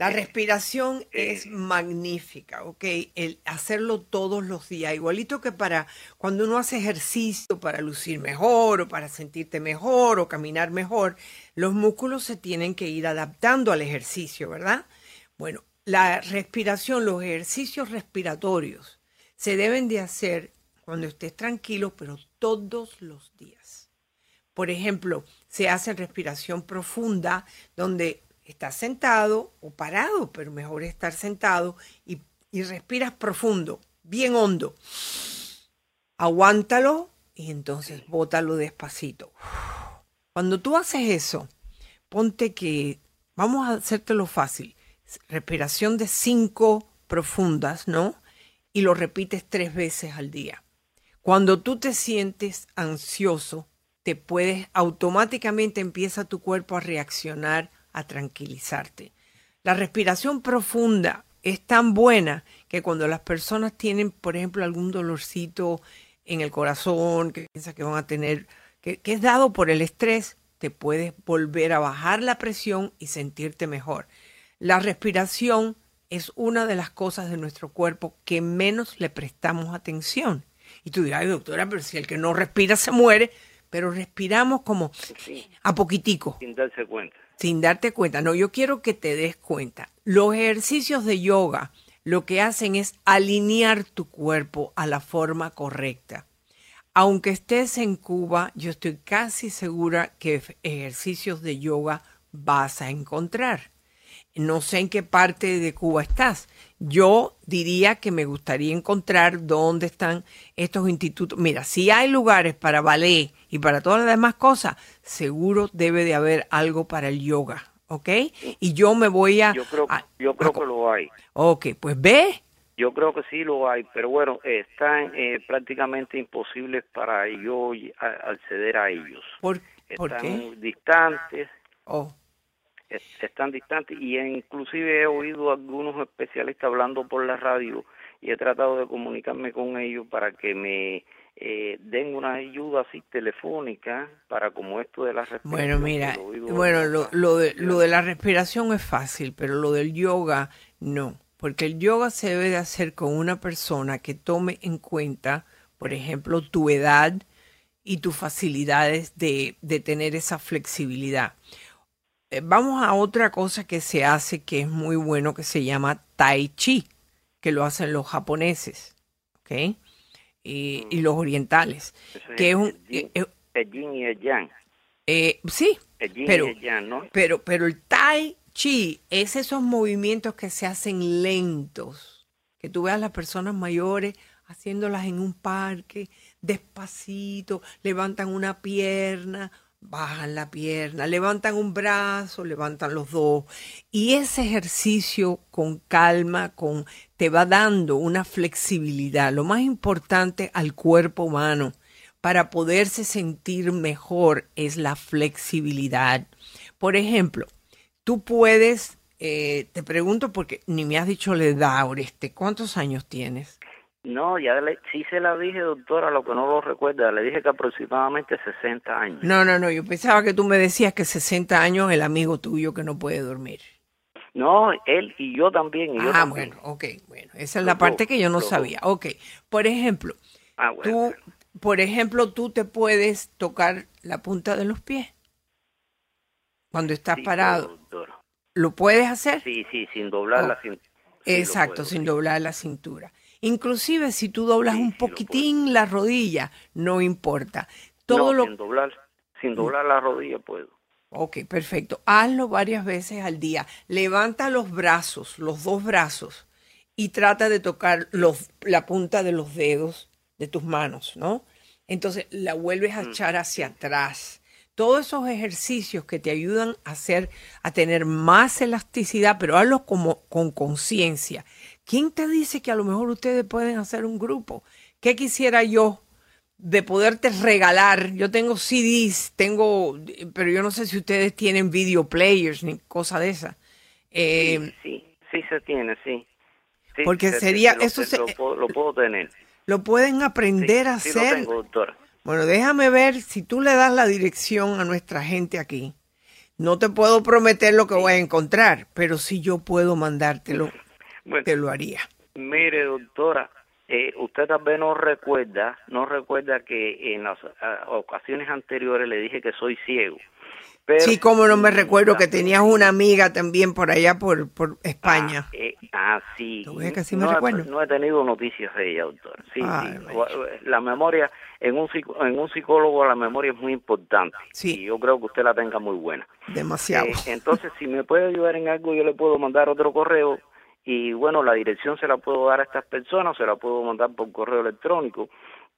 Speaker 2: la respiración es magnífica, ¿ok? El hacerlo todos los días, igualito que para cuando uno hace ejercicio para lucir mejor o para sentirte mejor o caminar mejor, los músculos se tienen que ir adaptando al ejercicio, ¿verdad? Bueno, la respiración, los ejercicios respiratorios se deben de hacer cuando estés tranquilo, pero todos los días. Por ejemplo, se hace respiración profunda donde estás sentado o parado, pero mejor estar sentado y, respiras profundo, bien hondo. Aguántalo y entonces bótalo despacito. Cuando tú haces eso, ponte que, vamos a hacértelo fácil, respiración de cinco profundas, ¿no? Y lo repites tres veces al día. Cuando tú te sientes ansioso, te puedes automáticamente empieza tu cuerpo a reaccionar a tranquilizarte. La respiración profunda es tan buena que cuando las personas tienen, por ejemplo, algún dolorcito en el corazón, que piensa que van a tener, que, es dado por el estrés, te puedes volver a bajar la presión y sentirte mejor. La respiración es una de las cosas de nuestro cuerpo que menos le prestamos atención. Y tú dirás, doctora, pero si el que no respira se muere, pero respiramos como a poquitico.
Speaker 16: Sin darse cuenta
Speaker 2: sin darte cuenta. No, yo quiero que te des cuenta. Los ejercicios de yoga lo que hacen es alinear tu cuerpo a la forma correcta. Aunque estés en Cuba, yo estoy casi segura que ejercicios de yoga vas a encontrar. No sé en qué parte de Cuba estás. Yo diría que me gustaría encontrar dónde están estos institutos. Mira, si hay lugares para ballet y para todas las demás cosas, seguro debe de haber algo para el yoga, ¿ok? Y yo me voy a...
Speaker 16: Yo creo, yo creo que lo hay.
Speaker 2: Ok, pues ve.
Speaker 16: Yo creo que sí lo hay, pero bueno, están eh, prácticamente imposibles para yo acceder a ellos.
Speaker 2: ¿Por,
Speaker 16: están
Speaker 2: qué?
Speaker 16: distantes.
Speaker 2: Oh
Speaker 16: están distantes y inclusive he oído a algunos especialistas hablando por la radio y he tratado de comunicarme con ellos para que me eh, den una ayuda así telefónica para como esto de la respiración.
Speaker 2: Bueno, mira, bueno, lo, lo, de, lo de la respiración es fácil, pero lo del yoga no, porque el yoga se debe de hacer con una persona que tome en cuenta, por ejemplo, tu edad y tus facilidades de, de tener esa flexibilidad. Eh, vamos a otra cosa que se hace que es muy bueno, que se llama Tai Chi, que lo hacen los japoneses, ¿ok? Y, los orientales, que es un...
Speaker 16: El yin, y el yang.
Speaker 2: Eh, sí,
Speaker 16: pero,
Speaker 2: pero, pero el Tai Chi es esos movimientos que se hacen lentos, que tú veas a las personas mayores haciéndolas en un parque, despacito, levantan una pierna, bajan la pierna, levantan un brazo, levantan los dos. Y ese ejercicio con calma, con te va dando una flexibilidad, lo más importante al cuerpo humano para poderse sentir mejor es la flexibilidad. Por ejemplo, tú puedes, eh, te pregunto porque ni me has dicho la edad, Oreste, ¿cuántos años tienes?
Speaker 16: No, ya le, sí se la dije, doctora, lo que no lo recuerda, le dije que aproximadamente 60 años.
Speaker 2: No, no, no, yo pensaba que tú me decías que 60 años el amigo tuyo que no puede dormir.
Speaker 16: No, él y yo también. Y yo
Speaker 2: ah, bueno, ok, bueno, esa es la parte que yo no sabía. Ok, por ejemplo,
Speaker 16: ah,
Speaker 2: tú, por ejemplo, tú te puedes tocar la punta de los pies cuando estás parado. ¿Lo puedes hacer?
Speaker 16: Sí, sí, sin doblar la cintura.
Speaker 2: Exacto, sin doblar la cintura. Inclusive si tú doblas un poquitín la rodilla, no importa. Todo
Speaker 16: no, sin doblar, sin doblar la rodilla puedo.
Speaker 2: Ok, perfecto. Hazlo varias veces al día. Levanta los brazos, los dos brazos, y trata de tocar los, la punta de los dedos de tus manos, ¿no? Entonces la vuelves a mm. echar hacia atrás. Todos esos ejercicios que te ayudan a hacer, a tener más elasticidad, pero hazlo como con conciencia. ¿Quién te dice que a lo mejor ustedes pueden hacer un grupo? ¿Qué quisiera yo de poderte regalar? Yo tengo CDs, tengo, pero yo no sé si ustedes tienen video players ni cosa de esa.
Speaker 16: Eh, sí, sí, se tiene, sí.
Speaker 2: porque sería, eso
Speaker 16: lo, puedo, tener.
Speaker 2: Lo pueden aprender a hacer.
Speaker 16: Lo tengo, doctora.
Speaker 2: Bueno, déjame ver si tú le das la dirección a nuestra gente aquí. No te puedo prometer lo que voy a encontrar, pero sí yo puedo mandártelo te lo haría.
Speaker 16: Mire, doctora, eh, usted tal vez no recuerda, no recuerda que en las ocasiones anteriores le dije que soy ciego.
Speaker 2: sí, como no me recuerdo que tenías una amiga también por allá por, por España.
Speaker 16: Ah, eh, ah sí.
Speaker 2: me
Speaker 16: no,
Speaker 2: recuerdo?
Speaker 16: no he tenido noticias de ella, doctor. Sí, La memoria, en un, en un psicólogo la memoria es muy importante.
Speaker 2: Sí.
Speaker 16: Y yo creo que usted la tenga muy buena.
Speaker 2: Demasiado.
Speaker 16: Eh, entonces, si me puede ayudar en algo, yo le puedo mandar otro correo y bueno, la dirección se la puedo dar a estas personas, se la puedo mandar por correo electrónico.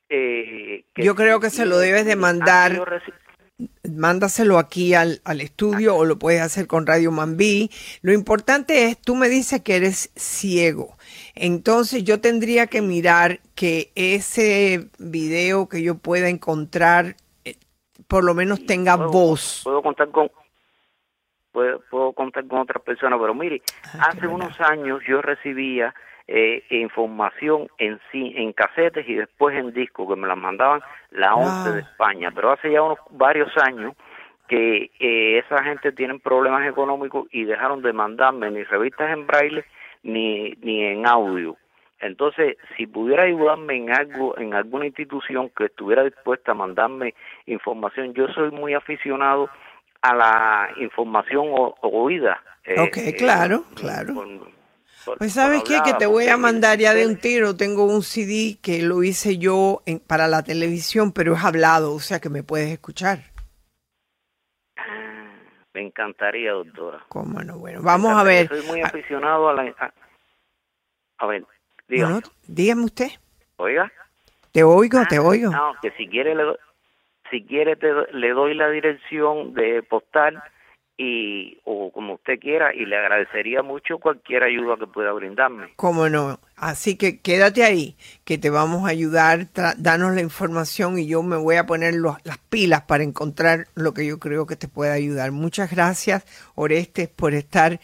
Speaker 16: Eh,
Speaker 2: Yo creo que se lo debes de mandar. Mándaselo aquí al, al estudio o lo puedes hacer con Radio Mambí. Lo importante es, tú me dices que eres ciego. Entonces yo tendría que mirar que ese video que yo pueda encontrar eh, por lo menos tenga voz.
Speaker 16: Puedo contar con, puedo, puedo contar con otras personas, pero mire, ah, hace unos años yo recibía eh, información en en casetes y después en disco, que me las mandaban la ONCE de España, pero hace ya unos varios años que eh, esa gente tienen problemas económicos y dejaron de mandarme ni revistas en braille ni, ni en audio. Entonces, si pudiera ayudarme en algo, en alguna institución que estuviera dispuesta a mandarme información, yo soy muy aficionado a la información oída.
Speaker 2: Eh, ok, eh, claro, claro. pues sabes qué, que te voy a mandar ya de un tiro. Tengo un CD que lo hice yo para la televisión, pero es hablado, o sea que me puedes escuchar.
Speaker 16: Ah, me encantaría, doctora.
Speaker 2: Cómo no, bueno, vamos a ver.
Speaker 16: Soy muy aficionado a la... A, ver, dígame.
Speaker 2: dígame usted.
Speaker 16: Oiga.
Speaker 2: Te oigo, te ah, oigo.
Speaker 16: No, que si quiere le, si quiere te, le doy la dirección de postal y o como usted quiera y le agradecería mucho cualquier ayuda que pueda brindarme.
Speaker 2: Cómo no. Así que quédate ahí, que te vamos a ayudar, danos la información y yo me voy a poner las pilas para encontrar lo que yo creo que te puede ayudar. Muchas gracias, Orestes, por estar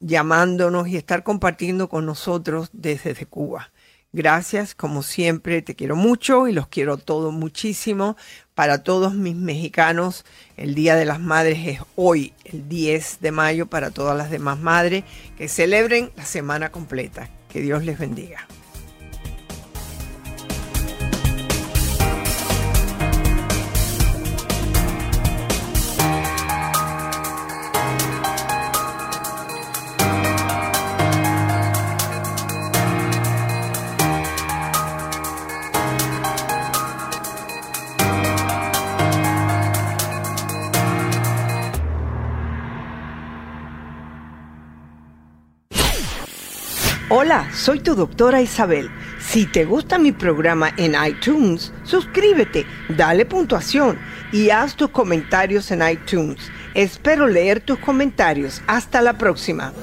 Speaker 2: llamándonos y estar compartiendo con nosotros desde Cuba. Gracias, como siempre, te quiero mucho y los quiero todos muchísimo. Para todos mis mexicanos, el Día de las Madres es hoy, el 10 de mayo, para todas las demás madres que celebren la semana completa. Que Dios les bendiga. Hola, soy tu doctora Isabel. Si te gusta mi programa en iTunes, suscríbete, dale puntuación y haz tus comentarios en iTunes. Espero leer tus comentarios. Hasta la próxima.